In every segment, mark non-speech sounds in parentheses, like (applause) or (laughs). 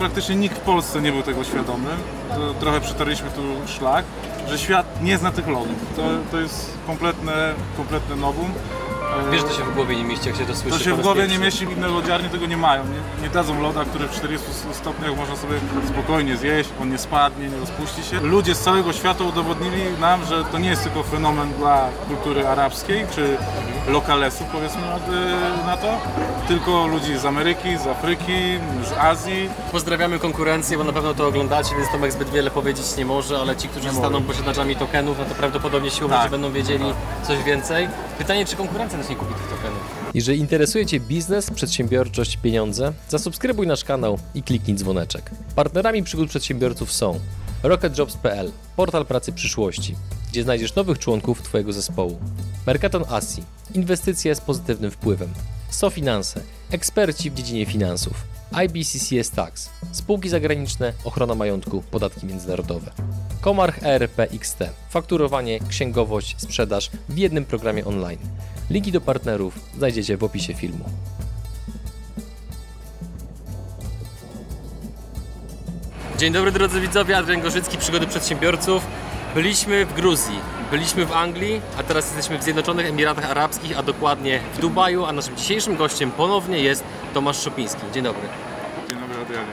Praktycznie nikt w Polsce nie był tego świadomy. To trochę przetarliśmy tu szlak, że świat nie zna tych lodów. To, to jest kompletne, kompletne nowum. Wiesz, to się w głowie nie mieści, jak się to słyszy To się w głowie nie mieści, inne lodziarnie tego nie mają. Nie, nie dadzą loda, który w 40 stopniach można sobie spokojnie zjeść, on nie spadnie, nie rozpuści się. Ludzie z całego świata udowodnili nam, że to nie jest tylko fenomen dla kultury arabskiej, czy lokalesów powiedzmy na, na to, tylko ludzi z Ameryki, z Afryki, z Azji. Pozdrawiamy konkurencję, bo na pewno to oglądacie, więc Tomek zbyt wiele powiedzieć nie może, ale ci, którzy staną posiadaczami tokenów, no to prawdopodobnie siłą Tak. będą wiedzieli coś więcej. Pytanie, czy konkurencja też nie kupi tych tokenów? Jeżeli interesuje Cię biznes, przedsiębiorczość, pieniądze, zasubskrybuj nasz kanał i kliknij dzwoneczek. Partnerami przygód przedsiębiorców są RocketJobs.pl, portal pracy przyszłości, gdzie znajdziesz nowych członków Twojego zespołu. Mercaton Asi, inwestycje z pozytywnym wpływem. SoFinanse, eksperci w dziedzinie finansów. IBCCS Tax, spółki zagraniczne, ochrona majątku, podatki międzynarodowe. Komarch ERP XT, fakturowanie, księgowość, sprzedaż w jednym programie online. Linki do partnerów znajdziecie w opisie filmu. Dzień dobry drodzy widzowie, Adrian Gorzycki, Przygody Przedsiębiorców. Byliśmy w Gruzji, byliśmy w Anglii, a teraz jesteśmy w Zjednoczonych Emiratach Arabskich, a dokładnie w Dubaju, a naszym dzisiejszym gościem ponownie jest Tomasz Szopiński. Dzień dobry. Dzień dobry, Adrianie.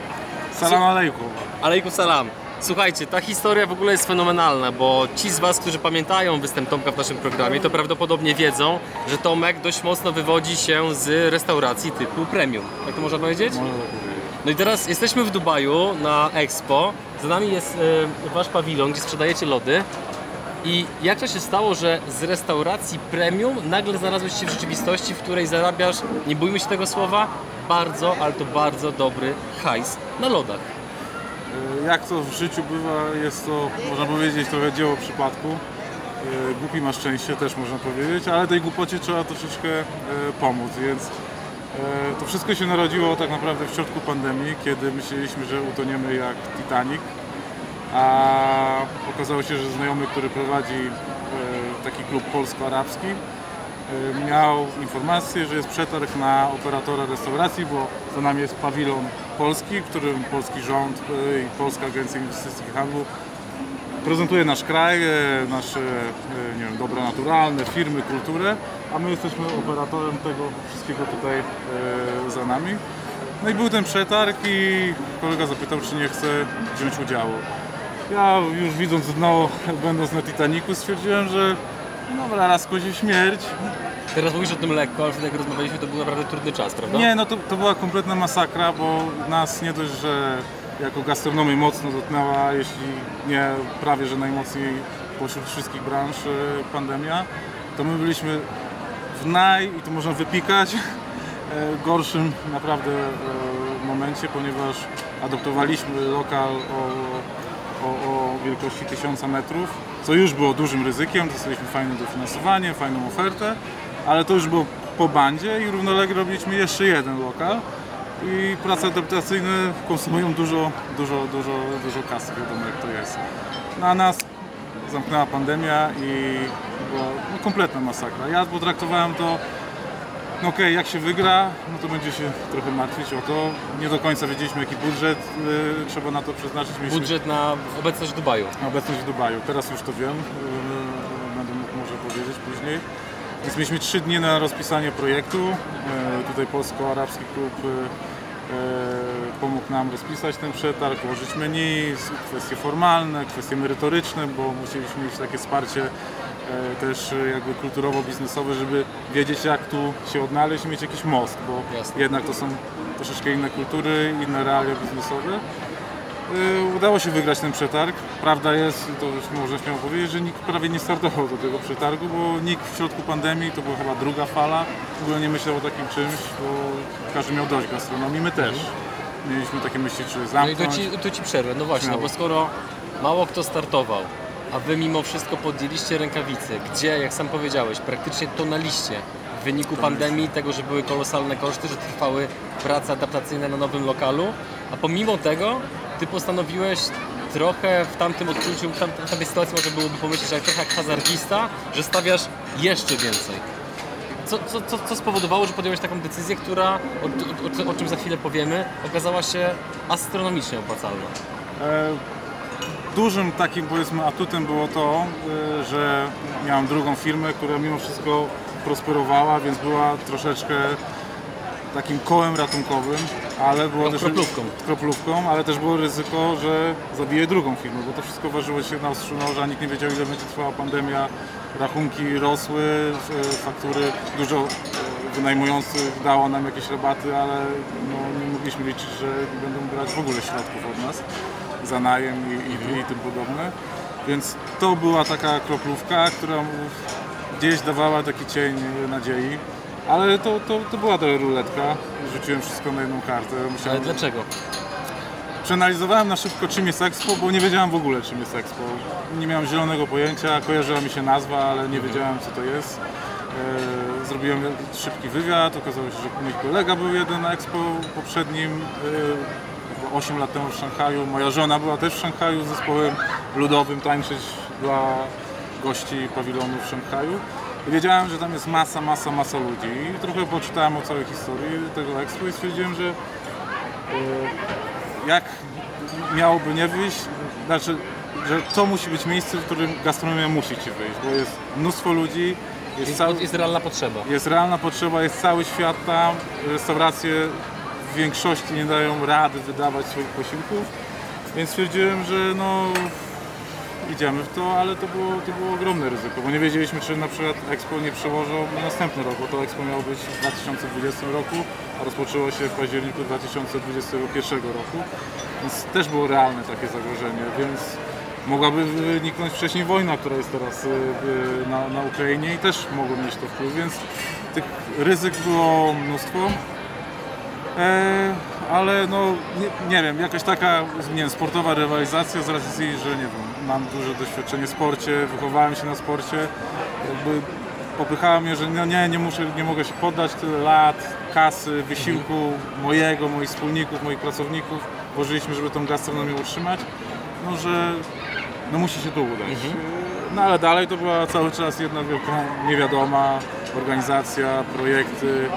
Salam alejkum. Alejkum salam. Słuchajcie, ta historia w ogóle jest fenomenalna, bo ci z Was, którzy pamiętają występ Tomka w naszym programie, to prawdopodobnie wiedzą, że Tomek dość mocno wywodzi się z restauracji typu premium. Tak to można powiedzieć? Można powiedzieć. No i teraz jesteśmy w Dubaju na Expo. Za nami jest e, wasz pawilon, gdzie sprzedajecie lody. I jak to się stało, że z restauracji premium nagle znalazłeś się w rzeczywistości, w której zarabiasz, nie bójmy się tego słowa, bardzo, ale to bardzo dobry hajs na lodach. Jak to w życiu bywa, jest to, można powiedzieć, trochę dzieło przypadku. E, Głupi ma szczęście, też można powiedzieć, ale tej głupocie trzeba troszeczkę e, pomóc, więc to wszystko się narodziło tak naprawdę w środku pandemii, kiedy myśleliśmy, że utoniemy jak Titanic, a okazało się, że znajomy, który prowadzi e, taki klub polsko-arabski, e, miał informację, że jest przetarg na operatora restauracji, bo za nami jest pawilon polski, w którym polski rząd e, i Polska Agencja Inwestycji i Handlu prezentuje nasz kraj, e, nasze e, nie wiem, dobra naturalne, firmy, kulturę, a my jesteśmy operatorem tego wszystkiego tutaj e, za nami. No i był ten przetarg i kolega zapytał, czy nie chce wziąć udziału. Ja już widząc dno, będąc na Titaniku, stwierdziłem, że dobra, raz kozie śmierć, Teraz mówisz o tym lekko, ale wtedy jak rozmawialiśmy, to był naprawdę trudny czas, prawda? Nie, no to, to była kompletna masakra, bo nas nie dość, że jako gastronomię mocno dotknęła, jeśli nie prawie, że najmocniej pośród wszystkich branż e, pandemia, to my byliśmy w naj, i to można wypikać, e, gorszym naprawdę e, momencie, ponieważ adoptowaliśmy lokal o, o, o wielkości 1000 metrów, co już było dużym ryzykiem, dostaliśmy fajne dofinansowanie, fajną ofertę, ale to już było po bandzie i równolegle robiliśmy jeszcze jeden lokal i prace adaptacyjne konsumują dużo, dużo, dużo, dużo kasy, wiadomo jak to jest. Na nas zamknęła pandemia i była no, kompletna masakra. Ja potraktowałem to, no okej, jak się wygra, no to będzie się trochę martwić o to. Nie do końca wiedzieliśmy jaki budżet y, trzeba na to przeznaczyć. Mieliśmy Budżet na obecność w Dubaju. na obecność w Dubaju. Teraz już to wiem, yy, będę mógł może powiedzieć później. Więc mieliśmy trzy dni na rozpisanie projektu. Yy, Tutaj Polsko-Arabski Klub yy, pomógł nam rozpisać ten przetarg, ułożyć menu, kwestie formalne, kwestie merytoryczne, bo musieliśmy mieć takie wsparcie yy, też jakby kulturowo-biznesowe, żeby wiedzieć jak tu się odnaleźć i mieć jakiś most, bo Jasne. jednak to są troszeczkę inne kultury, inne realia biznesowe. Y, Udało się wygrać ten przetarg. Prawda jest, to już można śmiało powiedzieć, że nikt prawie nie startował do tego przetargu, bo nikt w środku pandemii, to była chyba druga fala, w ogóle nie myślał o takim czymś, bo każdy miał dość gastronomii, my też. Mieliśmy takie myśli, czy No i zamknąć. tu ci, tu ci przerwę, no właśnie, no bo skoro mało kto startował, a wy mimo wszystko podjęliście rękawice, gdzie, jak sam powiedziałeś, praktycznie tonaliście w wyniku pandemii, tego, że były kolosalne koszty, że trwały prace adaptacyjne na nowym lokalu, a pomimo tego ty postanowiłeś trochę w tamtym odczuciu, w, tam, w tamtej sytuacji można byłoby pomyśleć, jak trochę jak hazardista, że stawiasz jeszcze więcej. co, co, co, co spowodowało, że podjąłeś taką decyzję, która, o, o, o czym za chwilę powiemy, okazała się astronomicznie opłacalna? E, Dużym takim powiedzmy atutem było to, e, że miałem drugą firmę, która mimo wszystko prosperowała, więc była troszeczkę takim kołem ratunkowym, ale było No, też kroplówką. kroplówką, ale też było ryzyko, że zabiję drugą firmę, bo to wszystko ważyło się na ostrzu noża, nikt nie wiedział ile będzie trwała pandemia, rachunki rosły, e, faktury, dużo e, wynajmujących dało nam jakieś rabaty, ale no, nie mogliśmy liczyć, że będą brać w ogóle środków od nas za najem i, i, i tym podobne. Więc to była taka kroplówka, która gdzieś dawała taki cień nadziei. Ale to, to, to była ta ruletka. Rzuciłem wszystko na jedną kartę. Ale Musiałem... dlaczego? Przeanalizowałem na szybko czym jest Expo, bo nie wiedziałem w ogóle czym jest Expo. Nie miałem zielonego pojęcia, kojarzyła mi się nazwa, ale nie wiedziałem co to jest. E, Zrobiłem szybki wywiad, okazało się, że mój kolega był jeden na Expo poprzednim, e, 8 lat temu w Szanghaju. Moja żona była też w Szanghaju z zespołem ludowym tańczyć dla gości pawilonu w Szanghaju. Wiedziałem, że tam jest masa, masa, masa ludzi. I trochę poczytałem o całej historii tego Expo i stwierdziłem, że jak miałoby nie wyjść, znaczy, że to musi być miejsce, w którym gastronomia musi ci wyjść, bo jest mnóstwo ludzi, jest, Jest, cały, jest realna potrzeba. jest realna potrzeba, jest cały świat tam, restauracje w większości nie dają rady wydawać swoich posiłków, więc stwierdziłem, że no idziemy w to, ale to było, to było ogromne ryzyko, bo nie wiedzieliśmy, czy na przykład Expo nie przełożą na następny rok, bo to Expo miało być w 2020 roku, a rozpoczęło się w październiku 2021 roku, więc też było realne takie zagrożenie, więc mogłaby wyniknąć wcześniej wojna, która jest teraz y, y, na, na Ukrainie i też mogło mieć to wpływ, więc tych ryzyk było mnóstwo. E, ale no nie, nie wiem, jakaś taka nie wiem, sportowa rywalizacja z racji, że nie wiem, mam duże doświadczenie w sporcie, wychowałem się na sporcie, jakby popychała mnie, że no nie, nie muszę, nie mogę się poddać tyle lat, kasy, wysiłku mojego, moich wspólników, moich pracowników, włożyliśmy, żeby tą gastronomię utrzymać, no że no musi się to udać. No ale dalej to była cały czas jedna wielka niewiadoma, organizacja, projekty,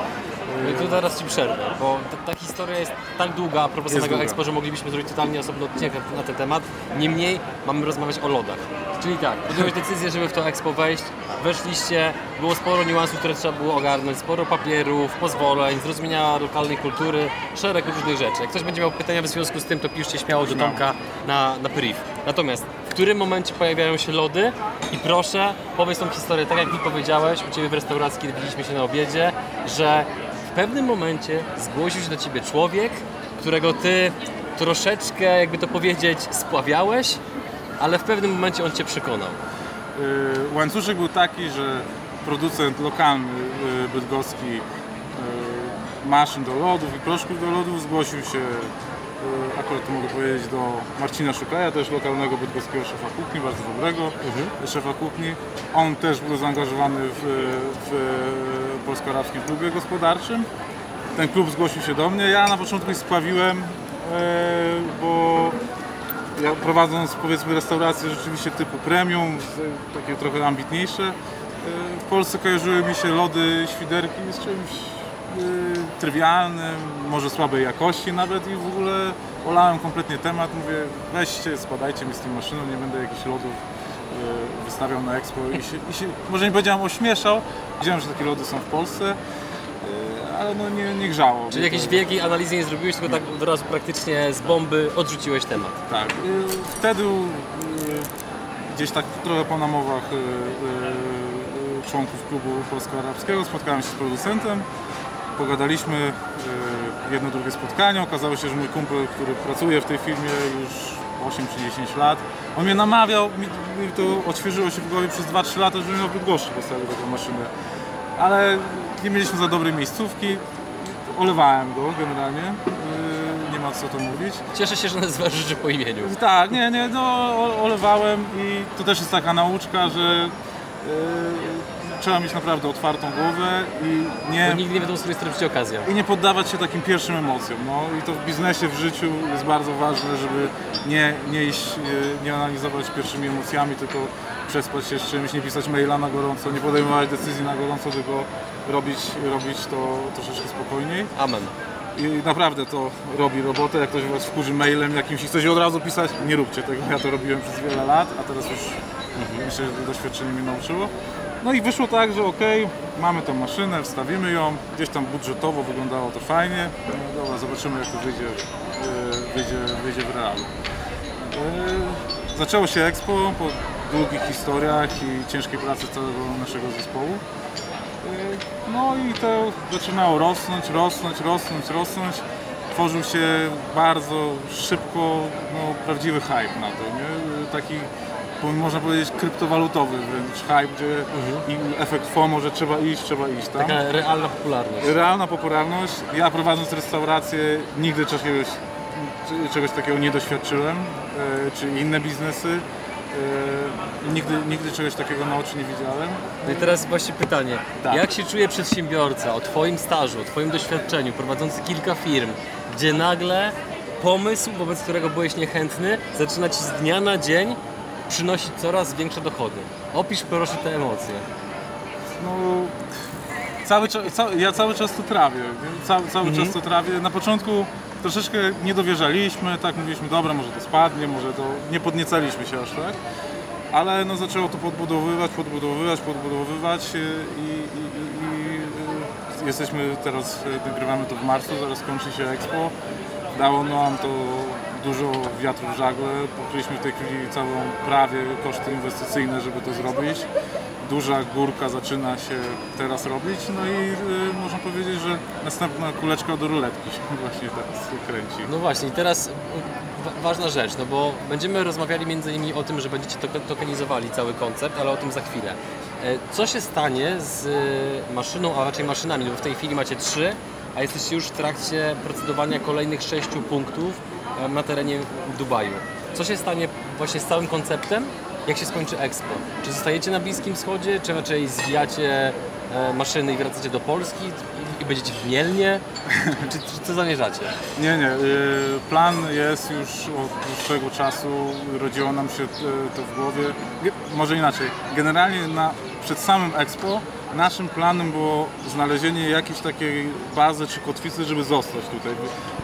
No i tu teraz Ci przerwę, bo ta, ta historia jest tak długa a propos Jest samego. Expo, że moglibyśmy zrobić totalnie osobny odcinek na, na ten temat. Niemniej mamy rozmawiać o lodach. Czyli tak, podjąłeś decyzję, żeby w to Expo wejść, weszliście, było sporo niuansów, które trzeba było ogarnąć, sporo papierów, pozwoleń, zrozumienia lokalnej kultury, szereg różnych rzeczy. Jak ktoś będzie miał pytania w związku z tym, to piszcie śmiało do Tomka na, na priv. Natomiast w którym momencie pojawiają się lody i proszę, powiedz tą historię, tak jak mi powiedziałeś, u Ciebie w restauracji, kiedy widzieliśmy się na obiedzie, że pewnym momencie zgłosił się do Ciebie człowiek, którego Ty troszeczkę, jakby to powiedzieć, spławiałeś, ale w pewnym momencie on Cię przekonał. Y, Łańcuszek był taki, że producent lokalny y, bydgoski y, maszyn do lodów i proszków do lodów zgłosił się, akurat to mogę powiedzieć, do Marcina Szukaja, też lokalnego bydgoskiego szefa kuchni, bardzo dobrego szefa kuchni. On też był zaangażowany w, w Polsko-Arabskim Klubie Gospodarczym. Ten klub zgłosił się do mnie. Ja na początku ich spławiłem, y, bo ja prowadząc powiedzmy restauracje rzeczywiście typu premium, takie trochę ambitniejsze, y, w Polsce kojarzyły mi się lody, świderki z czymś y, trywialnym, może słabej jakości nawet i w ogóle olałem kompletnie temat, mówię weźcie, spadajcie mi z tą maszyną, nie będę jakichś lodów y, wystawiał na expo i się, i się może nie powiedziałem ośmieszał, wiedziałem, że takie lody są w Polsce, y, ale no nie, nie grzało. Czyli jakiejś wielkiej analizy nie zrobiłeś, tylko tak od razu praktycznie z bomby odrzuciłeś temat. Tak. y, Wtedy gdzieś tak trochę po namowach członków klubu polsko-arabskiego spotkałem się z producentem. Pogadaliśmy y, jedno drugie spotkanie. Okazało się, że mój kumpel, który pracuje w tej firmie już 8 czy 10 lat, on mnie namawiał, mi, to odświeżyło się w głowie przez 2-3 lata, żebym miał Bydgoszczy postawił taką maszynę. Ale nie mieliśmy za dobrej miejscówki. Olewałem go generalnie. Y, Nie ma co to mówić. Cieszę się, że nazywasz rzeczy po imieniu. Tak, nie, nie, no olewałem i to też jest taka nauczka, że e, trzeba mieć naprawdę otwartą głowę i Bo nie, nigdy nie wiadomo, z której strony przyjdzie okazja. i nie poddawać się takim pierwszym emocjom. No i to w biznesie, w życiu jest bardzo ważne, żeby nie, nie iść, e, nie analizować pierwszymi emocjami, tylko przespać się z czymś, nie pisać maila na gorąco, nie podejmować decyzji na gorąco, tylko robić, robić to troszeczkę spokojniej. Amen. I naprawdę to robi robotę, jak ktoś was wkurzy mailem jakimś i chce się od razu pisać, nie róbcie tego, ja to robiłem przez wiele lat, a teraz już myślę, że doświadczenie mnie nauczyło. No i wyszło tak, że ok, mamy tą maszynę, wstawimy ją, gdzieś tam budżetowo wyglądało to fajnie, no dobra, zobaczymy jak to wyjdzie, e, wyjdzie, wyjdzie w realu. E, Zaczęło się Expo po długich historiach i ciężkiej pracy całego naszego zespołu. E, No i to zaczynało rosnąć, rosnąć, rosnąć, rosnąć. Tworzył się bardzo szybko no, prawdziwy hype na to, nie? Taki można powiedzieć kryptowalutowy wręcz hype, gdzie i efekt FOMO, że trzeba iść, trzeba iść tam. Taka realna popularność. Realna popularność. Ja prowadząc restaurację nigdy czegoś, czegoś takiego nie doświadczyłem, e, czy inne biznesy. E, Nigdy, nigdy czegoś takiego na oczy nie widziałem. No i teraz właśnie pytanie. Tak. Jak się czuje przedsiębiorca o Twoim stażu, o Twoim doświadczeniu, prowadzący kilka firm, gdzie nagle pomysł, wobec którego byłeś niechętny, zaczyna Ci z dnia na dzień przynosić coraz większe dochody? Opisz proszę te emocje. No, cały, ca, ja cały czas to trawię. nie? Ca, cały czas to trawię. Na początku troszeczkę nie dowierzaliśmy, tak mówiliśmy, dobra, może to spadnie, może to nie podniecaliśmy się aż tak. Ale no, zaczęło to podbudowywać, podbudowywać, podbudowywać i, i, i, i y, jesteśmy teraz, y, nagrywamy to w marcu, zaraz kończy się Expo. Dało nam to dużo wiatru w żagle, pokryliśmy w tej chwili całą prawie koszty inwestycyjne, żeby to zrobić. Duża górka zaczyna się teraz robić, no i y, można powiedzieć, że następna kuleczka do ruletki się (laughs) właśnie teraz kręci. No właśnie, i teraz y, wa- ważna rzecz, no bo będziemy rozmawiali między innymi o tym, że będziecie to- tokenizowali cały koncept, ale o tym za chwilę. E, Co się stanie z y, maszyną, a raczej maszynami, no bo w tej chwili macie trzy, a jesteście już w trakcie procedowania kolejnych sześciu punktów na terenie Dubaju. Co się stanie właśnie z całym konceptem, jak się skończy Expo? Czy zostajecie na Bliskim Wschodzie, czy raczej zwijacie e, maszyny i wracacie do Polski i, będziecie w Mielnie? Czy, czy co zamierzacie? Nie, nie. y, Plan jest już od dłuższego czasu. Rodziło nam się y, to w głowie. Może inaczej. Generalnie na, przed samym Expo naszym planem było znalezienie jakiejś takiej bazy czy kotwicy, żeby zostać tutaj.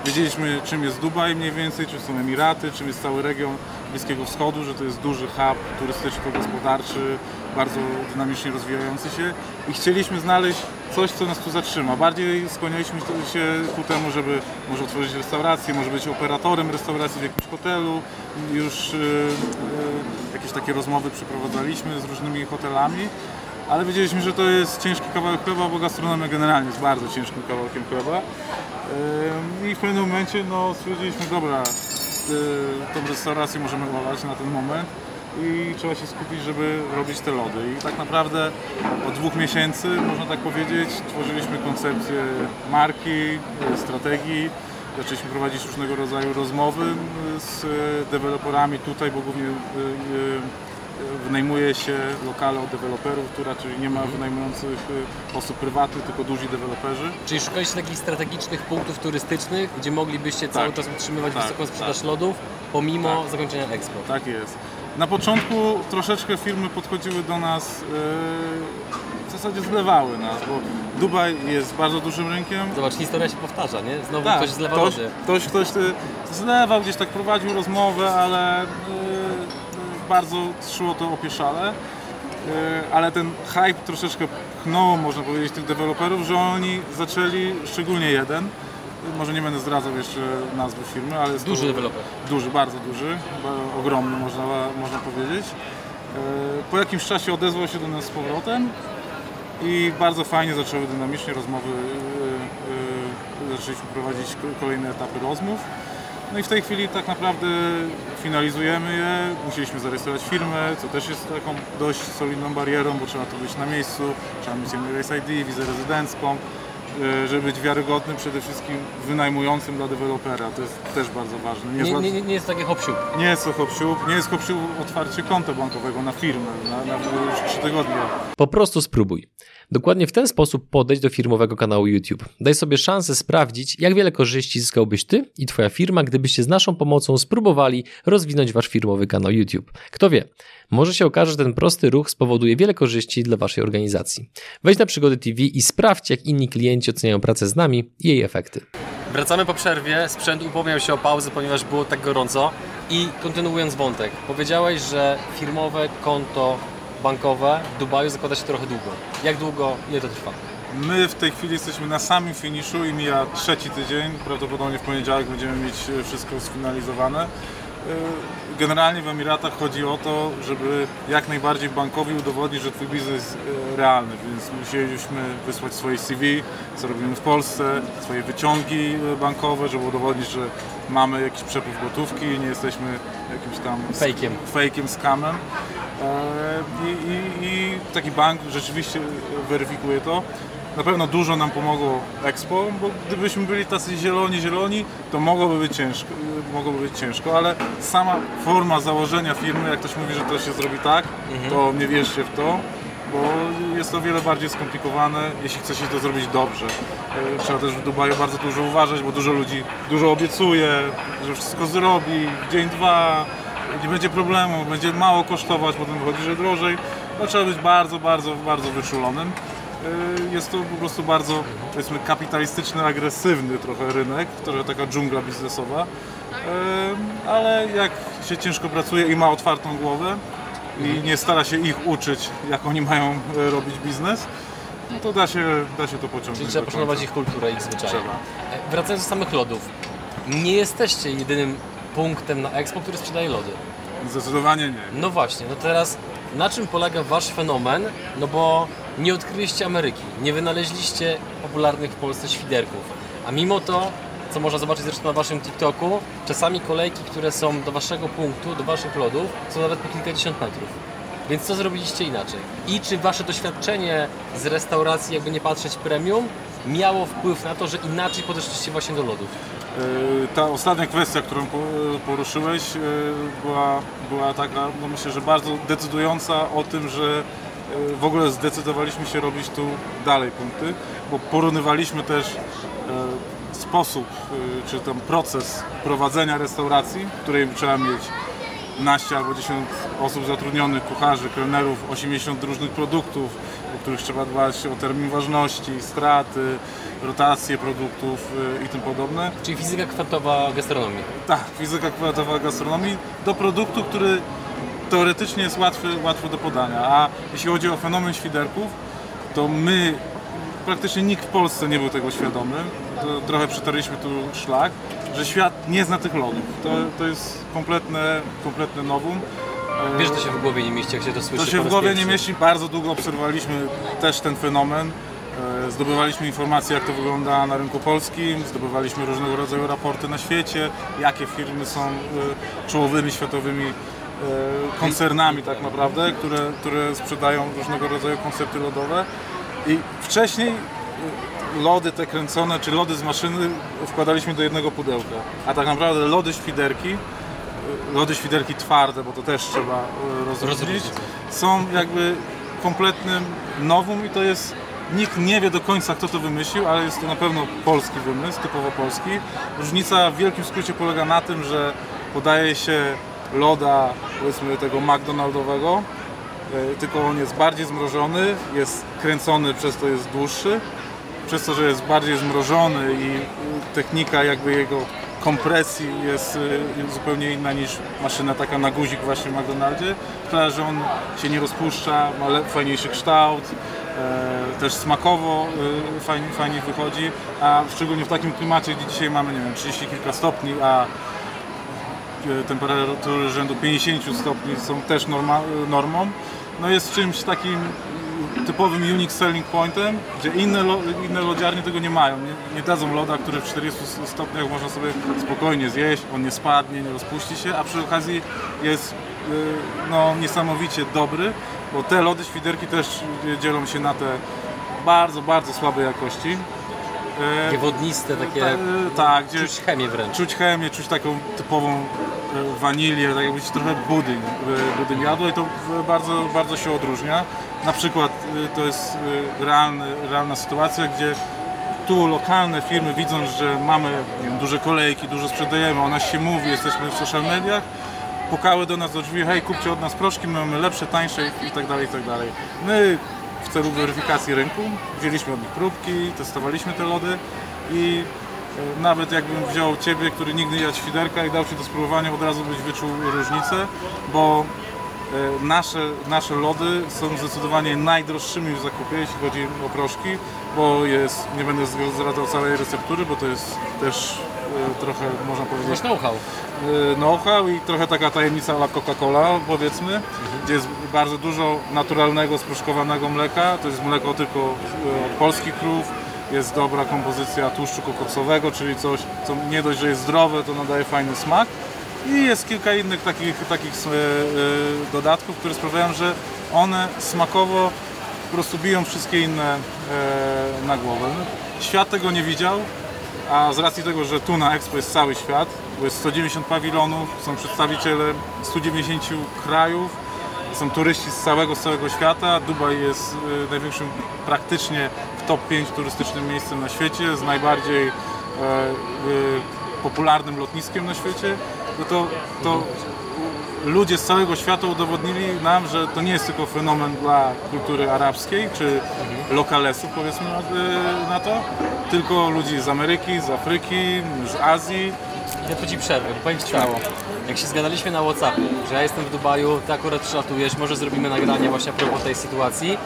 Wiedzieliśmy czym jest Dubaj mniej więcej, czym są Emiraty, czym jest cały region Bliskiego Wschodu, że to jest duży hub turystyczno-gospodarczy, bardzo dynamicznie rozwijający się i chcieliśmy znaleźć coś, co nas tu zatrzyma. Bardziej skłanialiśmy się ku temu, żeby może otworzyć restaurację, może być operatorem restauracji w jakimś hotelu. Już y, y, jakieś takie rozmowy przeprowadzaliśmy z różnymi hotelami, ale wiedzieliśmy, że to jest ciężki kawałek chleba, bo gastronomia generalnie jest bardzo ciężkim kawałkiem chleba. I w pewnym momencie no, stwierdziliśmy, dobra, y, tą restaurację możemy olać na ten moment i trzeba się skupić, żeby robić te lody. I tak naprawdę od dwóch miesięcy, można tak powiedzieć, tworzyliśmy koncepcję marki, y, strategii. Zaczęliśmy prowadzić różnego rodzaju rozmowy y, z deweloperami tutaj, bo głównie wynajmuje się lokale od deweloperów, tu raczej nie ma wynajmujących y, osób prywatnych, tylko duzi deweloperzy. Czyli szukaliście takich strategicznych punktów turystycznych, gdzie moglibyście cały czas utrzymywać tak, wysoką sprzedaż tak. lodów, pomimo Tak. zakończenia Expo. Tak jest. Na początku troszeczkę firmy podchodziły do nas, yy, w zasadzie zlewały nas, bo Dubaj jest bardzo dużym rynkiem. Zobacz, historia się powtarza, nie? Znowu Tak, ktoś zlewa ktoś, lody. ktoś, ktoś y, zlewał, gdzieś tak prowadził rozmowę, ale y, y, bardzo szło to opieszale. Y, ale ten hype troszeczkę pchnął, można powiedzieć, tych deweloperów, że oni zaczęli, szczególnie jeden, może nie będę zdradzał jeszcze nazwy firmy, ale jest Duży to, deweloper. Duży, bardzo duży, ogromny można, można powiedzieć. Y, Po jakimś czasie odezwał się do nas z powrotem i bardzo fajnie zaczęły dynamicznie rozmowy, yy, zaczęliśmy prowadzić ko- kolejne etapy rozmów. No i w tej chwili tak naprawdę finalizujemy je, musieliśmy zarejestrować firmę, co też jest taką dość solidną barierą, bo trzeba tu być na miejscu, trzeba mieć Emirates ID, wizę rezydencką, yy, żeby być wiarygodnym przede wszystkim wynajmującym dla dewelopera, to jest też bardzo ważne. Nie, nie, nie, nie jest takie hop nie jest to hop nie jest hop otwarcie konta bankowego na firmę, na, na już 3 tygodnie. Po prostu spróbuj. Dokładnie w ten sposób podejdź do firmowego kanału YouTube. Daj sobie szansę sprawdzić, jak wiele korzyści zyskałbyś ty i twoja firma, gdybyście z naszą pomocą spróbowali rozwinąć wasz firmowy kanał YouTube. Kto wie, może się okaże, że ten prosty ruch spowoduje wiele korzyści dla waszej organizacji. Wejdź na Przygody TV i sprawdź, jak inni klienci oceniają pracę z nami i jej efekty. Wracamy po przerwie. Sprzęt upomniał się o pauzę, ponieważ było tak gorąco. I kontynuując wątek, powiedziałeś, że firmowe konto bankowe w Dubaju zakłada się trochę długo. Jak długo, ile to trwa? My w tej chwili jesteśmy na samym finiszu i mija trzeci tydzień. Prawdopodobnie w poniedziałek będziemy mieć wszystko sfinalizowane. Generalnie w Emiratach chodzi o to, żeby jak najbardziej bankowi udowodnić, że Twój biznes jest e, realny, więc musieliśmy wysłać swoje CV, co robimy w Polsce, swoje wyciągi e, bankowe, żeby udowodnić, że mamy jakiś przepływ gotówki, nie jesteśmy jakimś tam Fejkiem. fejkiem, scamem. E, I, i, I taki bank rzeczywiście weryfikuje to. Na pewno dużo nam pomogło Expo, bo gdybyśmy byli tacy zieloni, zieloni, to mogłoby być ciężko, mogłoby być ciężko, ale sama forma założenia firmy, jak ktoś mówi, że to się zrobi tak, to nie wierzcie w to, bo jest to wiele bardziej skomplikowane, jeśli chce się to zrobić dobrze. E, Trzeba też w Dubaju bardzo dużo uważać, bo dużo ludzi dużo obiecuje, że wszystko zrobi dzień, dwa, nie będzie problemu, będzie mało kosztować, potem wychodzi, że drożej. No, trzeba być bardzo, bardzo, bardzo wyczulonym. Yy, Jest to po prostu bardzo, powiedzmy, kapitalistyczny, agresywny trochę rynek, trochę taka dżungla biznesowa. Yy, Ale jak się ciężko pracuje i ma otwartą głowę i nie stara się ich uczyć, jak oni mają e, robić biznes, no to da się, da się to pociągnąć. Czyli trzeba poszanować ich kulturę, ich zwyczaje. Trzeba. E, Wracając do samych lodów. Nie jesteście jedynym punktem na Expo, który sprzedaje lody. Zdecydowanie nie. No właśnie, no teraz na czym polega wasz fenomen? No bo nie odkryliście Ameryki, nie wynaleźliście popularnych w Polsce świderków, a mimo to, co można zobaczyć zresztą na waszym TikToku, czasami kolejki, które są do waszego punktu, do waszych lodów, są nawet po kilkadziesiąt metrów. Więc co zrobiliście inaczej? I czy wasze doświadczenie z restauracji, jakby nie patrzeć premium, miało wpływ na to, że inaczej podeszliście właśnie do lodów? E, Ta ostatnia kwestia, którą po- poruszyłeś, e, była, była taka, no myślę, że bardzo decydująca o tym, że w ogóle zdecydowaliśmy się robić tu dalej punkty, bo porównywaliśmy też e, sposób, e, czy ten proces prowadzenia restauracji, w której trzeba mieć naście albo 10 osób zatrudnionych, kucharzy, kelnerów, 80 różnych produktów, o których trzeba dbać o termin ważności, straty, rotację produktów y, i tym podobne. Czyli fizyka kwantowa gastronomii. Tak, fizyka kwadratowa gastronomii do produktu, który teoretycznie jest łatwy, łatwy do podania. A jeśli chodzi o fenomen świderków, to my, praktycznie nikt w Polsce nie był tego świadomy. To trochę przetarliśmy tu szlak, że świat nie zna tych lodów. To, to jest kompletne, kompletne nowum. Wiesz, to się w głowie nie mieści, jak się to słyszy To się w głowie nie mieści. Bardzo długo obserwowaliśmy też ten fenomen. E, Zdobywaliśmy informacje, jak to wygląda na rynku polskim, zdobywaliśmy różnego rodzaju raporty na świecie, jakie firmy są e, czołowymi światowymi e, koncernami tak naprawdę, które, które sprzedają różnego rodzaju koncepty lodowe. I wcześniej e, lody te kręcone, czy lody z maszyny wkładaliśmy do jednego pudełka. A tak naprawdę lody świderki lody świderki twarde, bo to też trzeba rozróżnić, Rozróżnić. są jakby kompletnym nowum i to jest, nikt nie wie do końca kto to wymyślił, ale jest to na pewno polski wymysł, typowo polski. Różnica w wielkim skrócie polega na tym, że podaje się loda powiedzmy tego McDonaldowego, e, tylko on jest bardziej zmrożony, jest kręcony, przez to jest dłuższy, przez to, że jest bardziej zmrożony i technika jakby jego kompresji jest y, zupełnie inna niż maszyna taka na guzik właśnie w McDonaldzie. Sprawia, że on się nie rozpuszcza, ma fajniejszy kształt, e, też smakowo fajnie, fajnie wychodzi, a szczególnie w takim klimacie, gdzie dzisiaj mamy, nie wiem, 30 kilka stopni, a e, temperatury rzędu 50 stopni są też norma, normą, no jest czymś takim typowym unique selling pointem, gdzie inne, lo, inne lodziarnie tego nie mają. Nie, nie dadzą loda, który w 40 stopniach można sobie spokojnie zjeść, on nie spadnie, nie rozpuści się, a przy okazji jest y, no, niesamowicie dobry, bo te lody świderki też dzielą się na te bardzo, bardzo słabej jakości. E, Takie wodniste, takie ta- tak, gdzie czuć chemię wręcz. czuć chemię, czuć taką typową e, wanilię, tak jakby się trochę budyń, e, budyń jadło i to e, bardzo, bardzo się odróżnia. Na przykład e, to jest e, realny, realna sytuacja, gdzie tu lokalne firmy widząc, że mamy wiem, duże kolejki, dużo sprzedajemy, o nas się mówi, jesteśmy w social mediach, pukały do nas do drzwi, hej kupcie od nas proszki, my mamy lepsze, tańsze i tak dalej, i tak dalej. My w celu weryfikacji rynku. Wzięliśmy od nich próbki, testowaliśmy te lody i e, nawet jakbym wziął Ciebie, który nigdy nie jadł świderka i dał Ci do spróbowania, od razu byś wyczuł różnicę, bo e, nasze, nasze lody są zdecydowanie najdroższymi w zakupie, jeśli chodzi o proszki, bo jest, nie będę zdradzał całej receptury, bo to jest też trochę, można powiedzieć, know-how. y, know-how i trochę taka tajemnica la Coca-Cola powiedzmy, gdzie jest bardzo dużo naturalnego, sproszkowanego mleka. To jest mleko tylko y, od polskich krów. Jest dobra kompozycja tłuszczu kokosowego, czyli coś, co nie dość, że jest zdrowe, to nadaje fajny smak. I jest kilka innych takich, takich y, dodatków, które sprawiają, że one smakowo po prostu biją wszystkie inne na głowę. Świat tego nie widział, a z racji tego, że tu na Expo jest cały świat, bo jest 190 pawilonów, są przedstawiciele 190 krajów, są turyści z całego, z całego świata. Dubaj jest y, największym praktycznie w top 5 turystycznym miejscem na świecie, z najbardziej e, y, popularnym lotniskiem na świecie. No to, to ludzie z całego świata udowodnili nam, że to nie jest tylko fenomen dla kultury arabskiej czy lokalesów powiedzmy na, y, na to, tylko ludzi z Ameryki, z Afryki, z Azji. Ja tu Ci przerwę, powiem Ci tak. Jak się zgadaliśmy na Whatsappie, że ja jestem w Dubaju, Ty akurat przylatujesz, może zrobimy nagranie właśnie a propos tej sytuacji,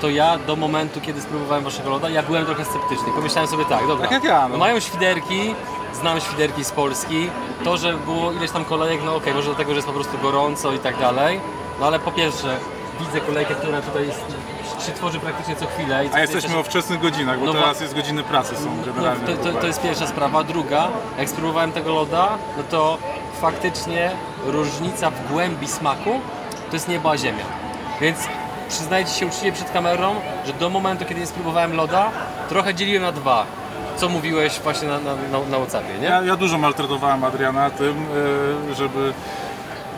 to ja do momentu, kiedy spróbowałem Waszego loda, ja byłem trochę sceptyczny. Pomyślałem sobie tak, dobra, Tak jak ja, no. mają świderki, znam świderki z Polski, to, że było ileś tam kolejek, no okej, może dlatego, że jest po prostu gorąco i tak dalej, no ale po pierwsze, widzę kolejkę, która tutaj jest, się tworzy praktycznie co chwilę. I co A jesteśmy o wczesnych godzinach, bo No teraz jest godziny pracy są no, generalnie. to, to, to jest pierwsza sprawa. Druga, jak spróbowałem tego loda, no to faktycznie różnica w głębi smaku to jest nieba a ziemia. Więc przyznaję Ci się uczciwie przed kamerą, że do momentu, kiedy nie spróbowałem loda, trochę dzieliłem na dwa. Co mówiłeś właśnie na, na, na, na Whatsappie, nie? Ja, ja dużo maltretowałem Adriana tym, y, żeby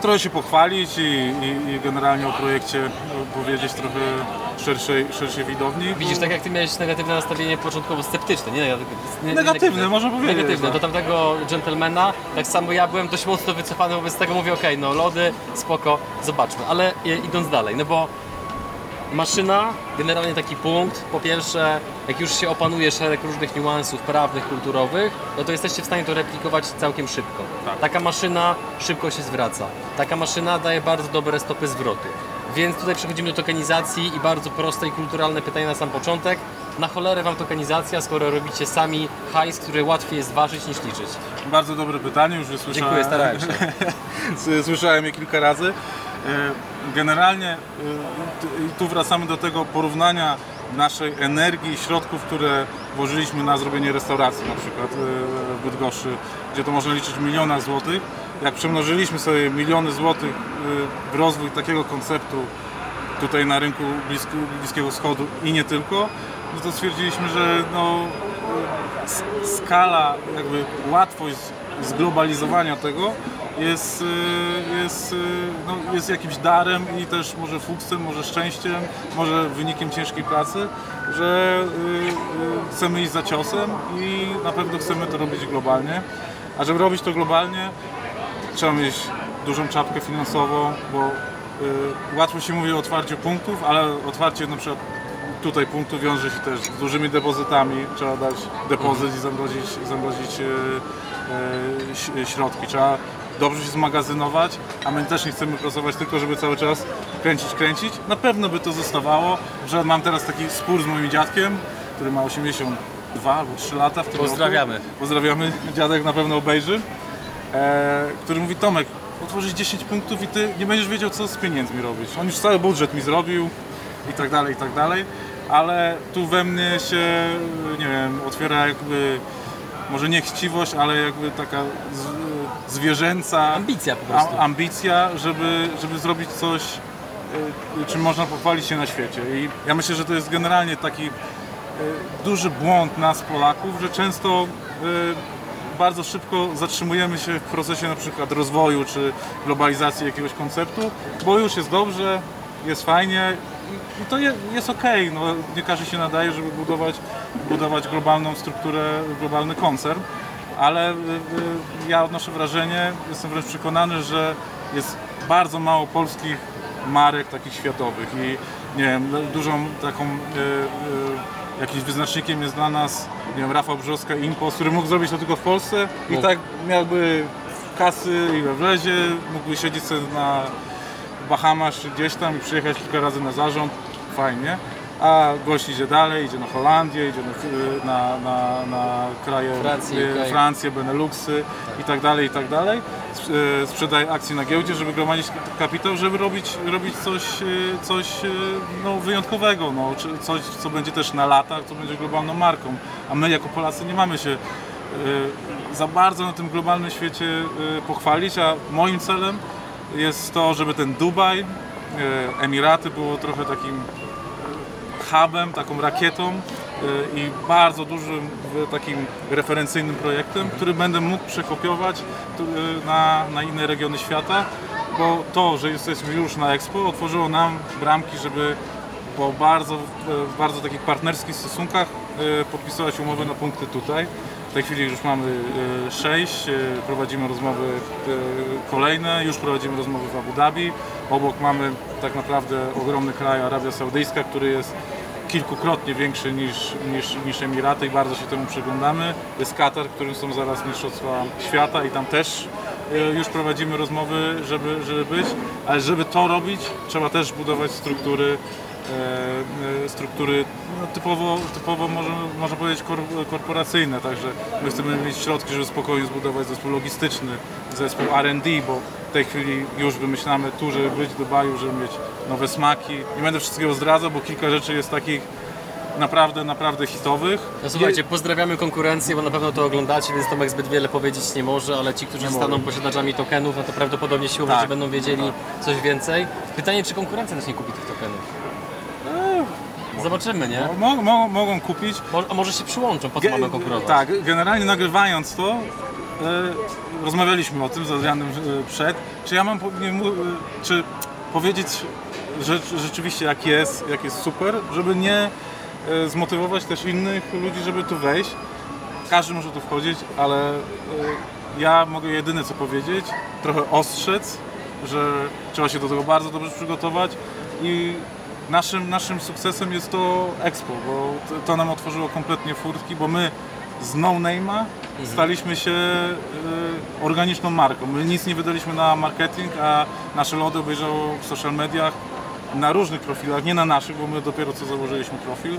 trochę się pochwalić i, i, i generalnie o projekcie powiedzieć trochę szerszej, szerszej widowni. Widzisz, tak jak ty miałeś negatywne nastawienie początkowo sceptyczne, nie? nie Negatywne, można powiedzieć, Negatywne, no. do tamtego gentlemana, tak samo ja byłem dość mocno wycofany wobec tego, mówię, okej, no lody, spoko, zobaczmy. Ale idąc dalej, no bo maszyna, generalnie taki punkt, po pierwsze, jak już się opanuje szereg różnych niuansów prawnych, kulturowych, no to jesteście w stanie to replikować całkiem szybko. Tak. Taka maszyna szybko się zwraca. Taka maszyna daje bardzo dobre stopy zwrotu. Więc tutaj przechodzimy do tokenizacji i bardzo proste i kulturalne pytanie na sam początek. Na cholerę Wam tokenizacja, skoro robicie sami hajs, który łatwiej jest ważyć niż liczyć? Bardzo dobre pytanie, już je słyszałem. Dziękuję, starałem się. (laughs) Słyszałem je kilka razy. E, Generalnie e, tu wracamy do tego porównania naszej energii i środków, które włożyliśmy na zrobienie restauracji na przykład e, w Bydgoszczy, gdzie to można liczyć w milionach złotych. Jak przemnożyliśmy sobie miliony złotych w rozwój takiego konceptu tutaj na rynku Bliskiego Wschodu i nie tylko, no to stwierdziliśmy, że no, skala, jakby łatwość zglobalizowania tego jest, y, jest, y, no, jest jakimś darem i też może fuksem, może szczęściem, może wynikiem ciężkiej pracy, że y, chcemy iść za ciosem i na pewno chcemy to robić globalnie. A żeby robić to globalnie, trzeba mieć dużą czapkę finansową, bo łatwo się mówi o otwarciu punktów, ale otwarcie na przykład tutaj punktu wiąże się też z dużymi depozytami, trzeba dać depozyt i zamrozić, zamrozić środki. Trzeba dobrze się zmagazynować, a my też nie chcemy pracować tylko, żeby cały czas kręcić, kręcić. Na pewno by to zostawało, że mam teraz taki spór z moim dziadkiem, który ma 82 albo 3 lata w tym Pozdrawiamy. Roku. Pozdrawiamy. Dziadek na pewno obejrzy e, który mówi Tomek, otworzysz 10 punktów i ty nie będziesz wiedział co z pieniędzmi robić. On już cały budżet mi zrobił i tak dalej, i tak dalej, ale tu we mnie się, nie wiem, otwiera jakby może nie chciwość, ale jakby taka z, zwierzęca Ambicja po prostu. a- ambicja, żeby, żeby zrobić coś, y, czym można pochwalić się na świecie. I ja myślę, że to jest generalnie taki y, duży błąd nas Polaków, że często y, bardzo szybko zatrzymujemy się w procesie na przykład rozwoju czy globalizacji jakiegoś konceptu, bo już jest dobrze, jest fajnie to je, jest okej. No, nie każdy się nadaje, żeby budować, budować globalną strukturę, globalny koncern, ale y, y, ja odnoszę wrażenie, jestem wręcz przekonany, że jest bardzo mało polskich marek takich światowych i nie wiem, dużą taką y, jakimś wyznacznikiem jest dla nas, nie wiem, Rafał Brzoska Impos, który mógł zrobić to tylko w Polsce i No. tak miałby kasy ile wlezie, mógłby siedzieć sobie na Bahamas czy gdzieś tam i przyjechać kilka razy na zarząd, fajnie. A gość idzie dalej, idzie na Holandię, idzie na, na, na, na kraje Francję, e. Francję, Beneluxy i tak dalej, i tak dalej. E, Sprzedaje akcje na giełdzie, żeby gromadzić kapitał, żeby robić, robić coś, e, coś no, wyjątkowego, no, coś, co będzie też na lata, co będzie globalną marką. A my jako Polacy nie mamy się za bardzo na tym globalnym świecie pochwalić, a moim celem jest to, żeby ten Dubaj, e, Emiraty było trochę takim hubem, taką rakietą y, i bardzo dużym takim referencyjnym projektem, który będę mógł przekopiować na, na inne regiony świata, bo to, że jesteśmy już na Expo otworzyło nam bramki, żeby po bardzo, bardzo takich partnerskich stosunkach podpisywać umowy na punkty tutaj. W tej chwili już mamy y, sześć, y, prowadzimy rozmowy y, kolejne, już prowadzimy rozmowy w Abu Dhabi. Obok mamy tak naprawdę ogromny kraj Arabia Saudyjska, który jest kilkukrotnie większy niż, niż, niż Emiraty i bardzo się temu przyglądamy. Jest Katar, którym są zaraz Mistrzostwa Świata i tam też już prowadzimy rozmowy, żeby, żeby być, ale żeby to robić, trzeba też budować struktury, e, e, struktury no, typowo, typowo można, można powiedzieć kor, korporacyjne, także my chcemy mieć środki, żeby spokojnie zbudować zespół logistyczny, zespół R&D, bo w tej chwili już wymyślamy tu, żeby być w Dubaju, żeby mieć nowe smaki. Nie będę wszystkiego zdradzał, bo kilka rzeczy jest takich naprawdę, naprawdę hitowych. No słuchajcie, pozdrawiamy konkurencję, bo na pewno to oglądacie, więc Tomek zbyt wiele powiedzieć nie może, ale ci, którzy Nie staną mogę. posiadaczami tokenów, no to prawdopodobnie siłą Tak. będą wiedzieli coś więcej. Pytanie, czy konkurencja też nie kupi tych tokenów? Zobaczymy, nie? Mo, mo, mogą kupić. Mo- A może się przyłączą, po co Ge- mamy konkurować? Tak, generalnie nagrywając to, e, rozmawialiśmy o tym z Adrianem e, przed, czy ja mam po- nie, mu- e, czy powiedzieć że, rzeczywiście jak jest, jak jest super, żeby nie e, zmotywować też innych ludzi, żeby tu wejść. Każdy może tu wchodzić, ale e, ja mogę jedyne co powiedzieć, trochę ostrzec, że trzeba się do tego bardzo dobrze przygotować i naszym, naszym sukcesem jest to Expo, bo to, nam otworzyło kompletnie furtki, bo my z no name'a staliśmy się e, organiczną marką. My nic nie wydaliśmy na marketing, a nasze lody obejrzało w social mediach na różnych profilach, nie na naszych, bo my dopiero co założyliśmy profil.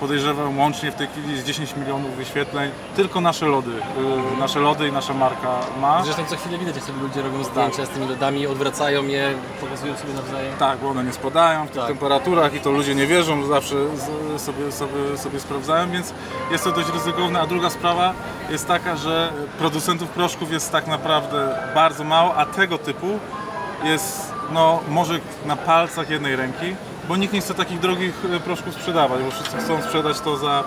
Podejrzewam łącznie w tej chwili jest 10 milionów wyświetleń. Tylko nasze lody, y, nasze lody i nasza marka ma. Zresztą co chwilę widać, jak sobie ludzie robią zdjęcia z tymi lodami, odwracają je, pokazują sobie nawzajem. Tak, bo one nie spadają w tych Tak. temperaturach i to ludzie nie wierzą, zawsze sobie, sobie, sobie sprawdzają, więc jest to dość ryzykowne. A druga sprawa jest taka, że producentów proszków jest tak naprawdę bardzo mało, a tego typu jest no, może na palcach jednej ręki, bo nikt nie chce takich drogich e, proszków sprzedawać, bo wszyscy chcą sprzedać to za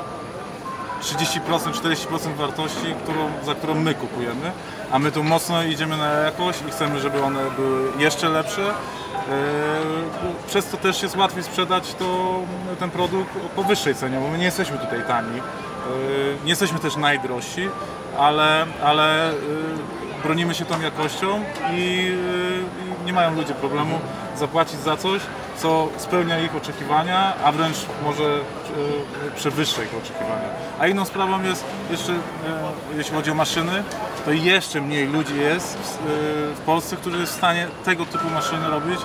30%, 40% wartości, którą, za którą my kupujemy, a my tu mocno idziemy na jakość i chcemy, żeby one były jeszcze lepsze. Eee, Przez to też jest łatwiej sprzedać to, ten produkt po wyższej cenie, bo my nie jesteśmy tutaj tani, nie jesteśmy też najdrożsi, ale, ale bronimy się tą jakością i nie mają ludzie problemu zapłacić za coś, co spełnia ich oczekiwania, a wręcz może e, przewyższa ich oczekiwania. A inną sprawą jest jeszcze, e, jeśli chodzi o maszyny, to jeszcze mniej ludzi jest w, e, Polsce, którzy jest w stanie tego typu maszyny robić,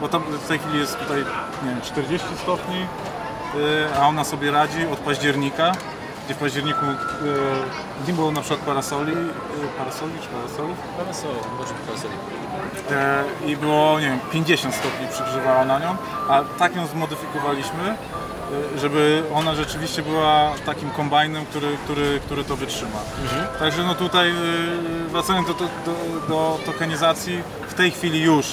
bo tam w tej chwili jest tutaj nie wiem, 40 stopni, a ona sobie radzi od października, gdzie w październiku e, nie było na przykład parasoli, e, parasoli czy parasolów, Parasol, boże, parasol. e, i było, nie wiem, 50 stopni przygrzewała na nią, a tak ją zmodyfikowaliśmy, e, żeby ona rzeczywiście była takim kombajnem, który, który, który to wytrzyma. Także no tutaj, e, wracając do, do, do, do tokenizacji, w tej chwili już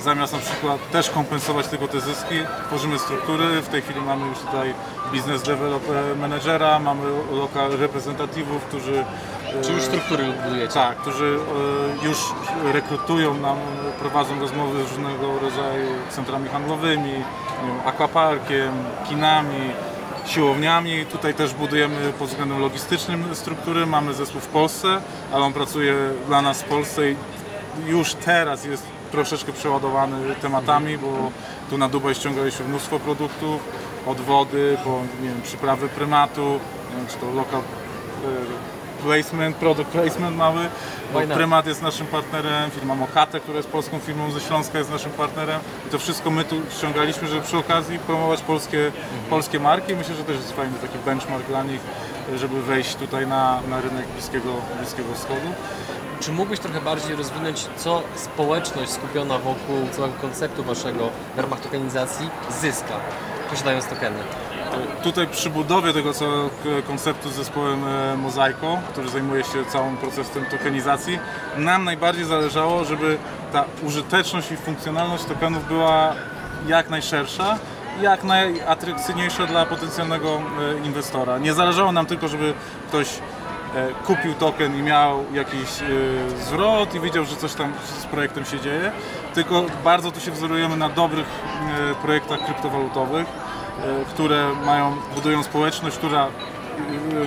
zamiast na przykład też kompensować tylko te zyski, tworzymy struktury. W tej chwili mamy już tutaj biznes developer managera, mamy lokal reprezentatywów, którzy Czy już struktury budujecie? Tak, którzy e, już rekrutują nam, prowadzą rozmowy z różnego rodzaju centrami handlowymi, aquaparkiem, kinami, siłowniami. Tutaj też budujemy pod względem logistycznym struktury. Mamy zespół w Polsce, ale on pracuje dla nas w Polsce i już teraz jest troszeczkę przeładowany tematami, bo tu na Dubaj ściągaliśmy mnóstwo produktów, od wody, po nie wiem, przyprawy prymatu, nie wiem, czy to local e, placement, product placement mały. Bo? Prymat jest naszym partnerem, firma Mokate, która jest polską firmą ze Śląska jest naszym partnerem i to wszystko my tu ściągaliśmy, żeby przy okazji promować polskie, polskie marki. Myślę, że też jest fajny taki benchmark dla nich, żeby wejść tutaj na, na rynek Bliskiego, Bliskiego Wschodu. Czy mógłbyś trochę bardziej rozwinąć, co społeczność skupiona wokół całego konceptu waszego w ramach tokenizacji zyska, posiadając tokeny? Tutaj przy budowie tego k- konceptu z zespołem e, Mozaiko, który zajmuje się całym procesem tokenizacji, nam najbardziej zależało, żeby ta użyteczność i funkcjonalność tokenów była jak najszersza, jak najatrakcyjniejsza dla potencjalnego e, inwestora. Nie zależało nam tylko, żeby ktoś e, kupił token i miał jakiś e, zwrot i widział, że coś tam z projektem się dzieje, tylko bardzo tu się wzorujemy na dobrych e, projektach kryptowalutowych, e, które mają, budują społeczność, która e,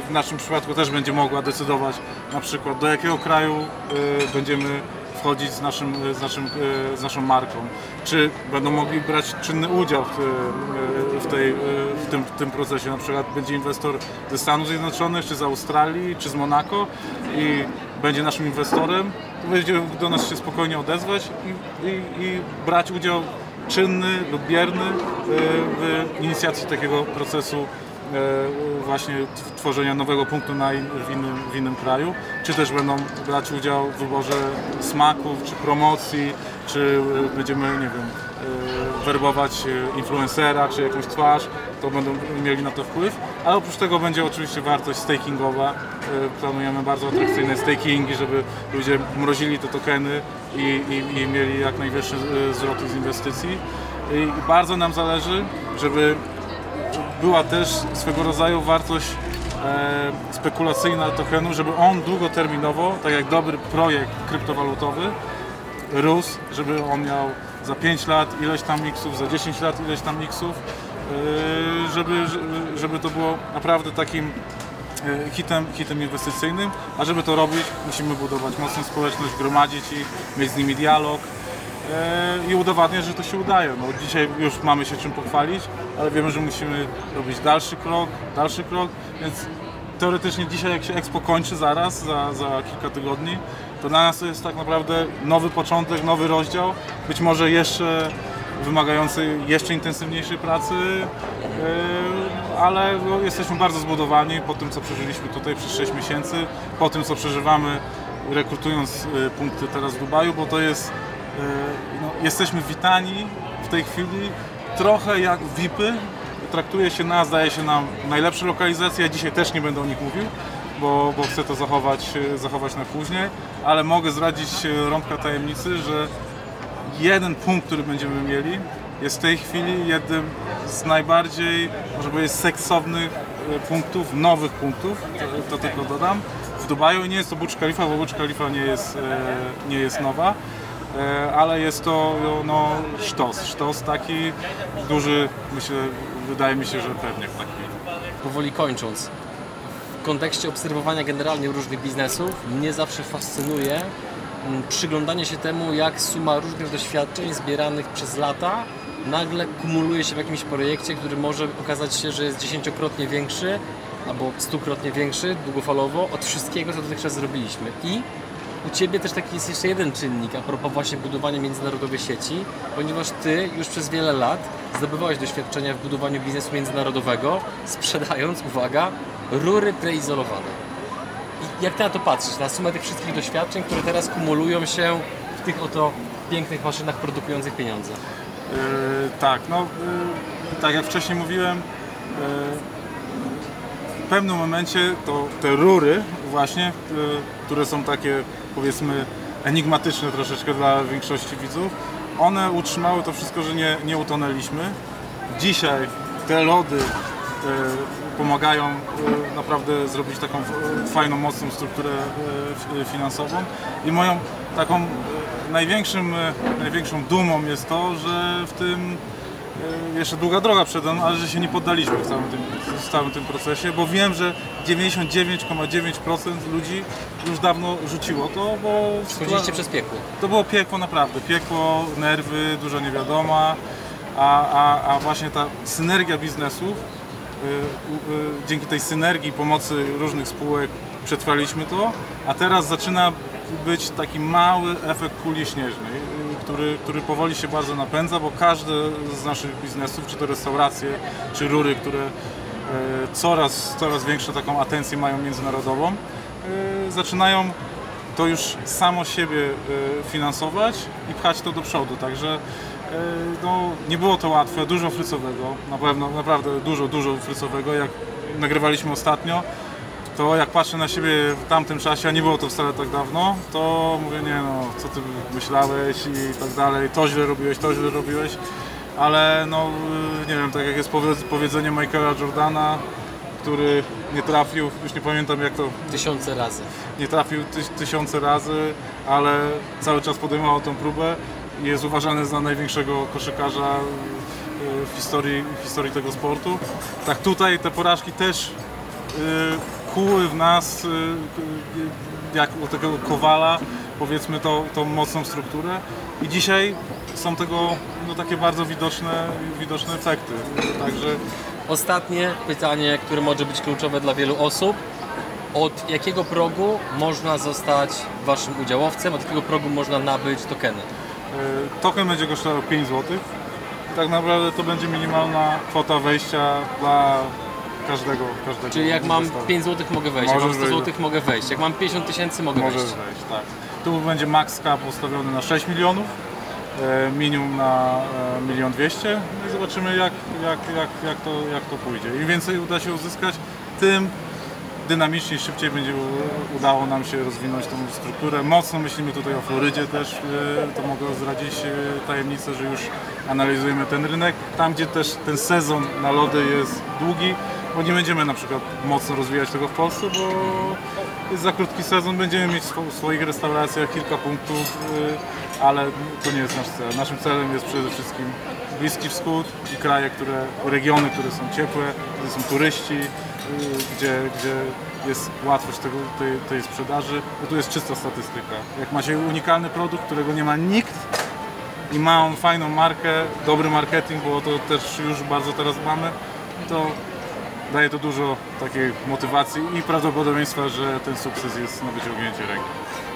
w naszym przypadku też będzie mogła decydować na przykład do jakiego kraju e, będziemy wchodzić z, naszym, z, naszym, e, z naszą marką, czy będą mogli brać czynny udział w, e, w, tej, e, w, tym, w tym procesie, na przykład będzie inwestor ze Stanów Zjednoczonych, czy z Australii, czy z Monako i będzie naszym inwestorem, to będzie do nas się spokojnie odezwać i, i, i brać udział czynny lub bierny e, w inicjacji takiego procesu e, właśnie t- tworzenia nowego punktu na in, w, innym, w innym kraju, czy też będą brać udział w wyborze smaków, czy promocji, czy e, będziemy, nie wiem, e, werbować e, influencera, czy jakąś twarz, to będą mieli na to wpływ, ale oprócz tego będzie oczywiście wartość stakingowa. E, Planujemy bardzo atrakcyjne stakingi, żeby ludzie mrozili te tokeny i, i, i mieli jak najwyższe e, zwroty z inwestycji. I bardzo nam zależy, żeby była też swego rodzaju wartość e, spekulacyjna tokenu, żeby on długoterminowo, tak jak dobry projekt kryptowalutowy, rósł, żeby on miał za 5 lat ileś tam xów, za 10 lat ileś tam xów, e, żeby, żeby to było naprawdę takim e, hitem, hitem inwestycyjnym, a żeby to robić musimy budować mocną społeczność, gromadzić ich, mieć z nimi dialog, i udowadniać, że to się udaje. No, dzisiaj już mamy się czym pochwalić, ale wiemy, że musimy robić dalszy krok, dalszy krok, więc teoretycznie dzisiaj jak się Expo kończy zaraz, za, za kilka tygodni, to dla nas to jest tak naprawdę nowy początek, nowy rozdział, być może jeszcze wymagający jeszcze intensywniejszej pracy, e, ale no, jesteśmy bardzo zbudowani po tym, co przeżyliśmy tutaj przez 6 miesięcy, po tym, co przeżywamy rekrutując e, punkty teraz w Dubaju, bo to jest E, no, jesteśmy witani w tej chwili trochę jak VIPy. Traktuje się nas, daje się nam najlepsze lokalizacje. Dzisiaj też nie będę o nich mówił, bo, bo chcę to zachować, e, zachować na później, ale mogę zdradzić e, rąbka tajemnicy, że jeden punkt, który będziemy mieli, jest w tej chwili jednym z najbardziej, może powiedzieć, seksownych e, punktów, nowych punktów, to, to tylko dodam, w Dubaju. Nie jest to Burj Khalifa, bo Burj Khalifa nie jest, e, nie jest nowa, e, ale jest to no, sztos, sztos taki duży, myślę, wydaje mi się, że pewnie taki. Powoli kończąc, w kontekście obserwowania generalnie różnych biznesów, mnie zawsze fascynuje mm, przyglądanie się temu, jak suma różnych doświadczeń zbieranych przez lata nagle kumuluje się w jakimś projekcie, który może okazać się, że jest dziesięciokrotnie większy albo stukrotnie większy długofalowo od wszystkiego, co dotychczas zrobiliśmy. I u Ciebie też taki jest jeszcze jeden czynnik a propos właśnie budowania międzynarodowej sieci, ponieważ Ty już przez wiele lat zdobywałeś doświadczenia w budowaniu biznesu międzynarodowego, sprzedając, uwaga, rury preizolowane. I jak Ty na to patrzysz, na sumę tych wszystkich doświadczeń, które teraz kumulują się w tych oto pięknych maszynach produkujących pieniądze? E, tak, no e, tak jak wcześniej mówiłem, e, w pewnym momencie to te rury właśnie, e, które są takie powiedzmy enigmatyczne troszeczkę dla większości widzów, one utrzymały to wszystko, że nie, nie utonęliśmy. Dzisiaj te lody, e, pomagają e, naprawdę zrobić taką fajną, mocną strukturę e, finansową. I moją taką największym, największą dumą jest to, że w tym jeszcze długa droga przede mną, ale że się nie poddaliśmy w całym tym, w całym tym procesie, bo wiem, że 99,9% ludzi już dawno rzuciło to, bo Chodziliście przez piekło. to było piekło naprawdę, piekło, nerwy, dużo niewiadoma, a, a, a właśnie ta synergia biznesów, y, y, y, dzięki tej synergii pomocy różnych spółek przetrwaliśmy to, a teraz zaczyna być taki mały efekt kuli śnieżnej, y, który, który powoli się bardzo napędza, bo każdy z naszych biznesów, czy to restauracje, czy rury, które y, coraz, coraz większą taką atencję mają międzynarodową, y, zaczynają to już samo siebie e, finansować i pchać to do przodu. Także e, no, nie było to łatwe, dużo frycowego, na pewno naprawdę dużo, dużo frycowego. Jak nagrywaliśmy ostatnio, to jak patrzę na siebie w tamtym czasie, a nie było to wcale tak dawno, to mówię, nie no, co ty myślałeś i tak dalej, to źle robiłeś, to źle robiłeś, ale no, y, nie wiem, tak jak jest powie- powiedzenie Michaela Jordana, który nie trafił, już nie pamiętam jak to Tysiące razy. nie trafił tyś, tysiące razy, ale cały czas podejmował tą próbę i jest uważany za największego koszykarza y, w historii, w historii tego sportu. Tak tutaj te porażki też y, kuły w nas, y, y, jak u tego Kowala, powiedzmy to, tą mocną strukturę i dzisiaj są tego no, takie bardzo widoczne, widoczne efekty. Także Ostatnie pytanie, które może być kluczowe dla wielu osób. Od jakiego progu można zostać waszym udziałowcem? Od jakiego progu można nabyć tokeny? Y, Token będzie kosztował 5 zł. Tak naprawdę to będzie minimalna kwota wejścia dla każdego. każdego Czyli jak mam inwestora. 5 zł mogę wejść, jak mam Możesz 100 wejść. zł mogę wejść, jak mam 50 tysięcy mogę Możesz wejść. wejść, tak. Tu będzie max cap ustawiony na 6 milionów, e, minimum na e, milion dwieście no i zobaczymy jak, jak, jak, jak, to, jak to pójdzie. Im więcej uda się uzyskać, tym dynamiczniej, szybciej będzie udało nam się rozwinąć tą strukturę. Mocno myślimy tutaj o Florydzie też, e, to mogę zdradzić tajemnicę, że już analizujemy ten rynek. Tam, gdzie też ten sezon na lody jest długi, bo nie będziemy na przykład mocno rozwijać tego w Polsce, bo jest za krótki sezon, będziemy mieć w swoich restauracjach kilka punktów, y, ale to nie jest nasz cel. Naszym celem jest przede wszystkim Bliski Wschód i kraje, które, regiony, które są ciepłe, gdzie są turyści, y, gdzie, gdzie jest łatwość tego, tej, tej sprzedaży, bo tu jest czysta statystyka. Jak macie unikalny produkt, którego nie ma nikt i ma on fajną markę, dobry marketing, bo to też już bardzo teraz mamy, to daje to dużo takiej motywacji i prawdopodobieństwa, że ten sukces jest na wyciągnięcie ręki.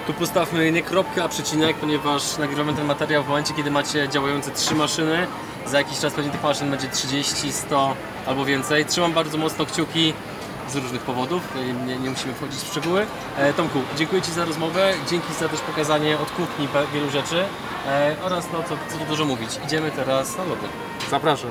Tu postawmy nie kropkę, a przecinek, ponieważ nagrywamy ten materiał w momencie, kiedy macie działające trzy maszyny. Za jakiś czas pewnie tych maszyn będzie 30, 100 albo więcej. Trzymam bardzo mocno kciuki z różnych powodów, nie, nie musimy wchodzić w szczegóły. E, Tomku, dziękuję Ci za rozmowę, dzięki za też pokazanie od kuchni wielu rzeczy e, oraz no co, co tu dużo mówić. Idziemy teraz na lody. Zapraszam.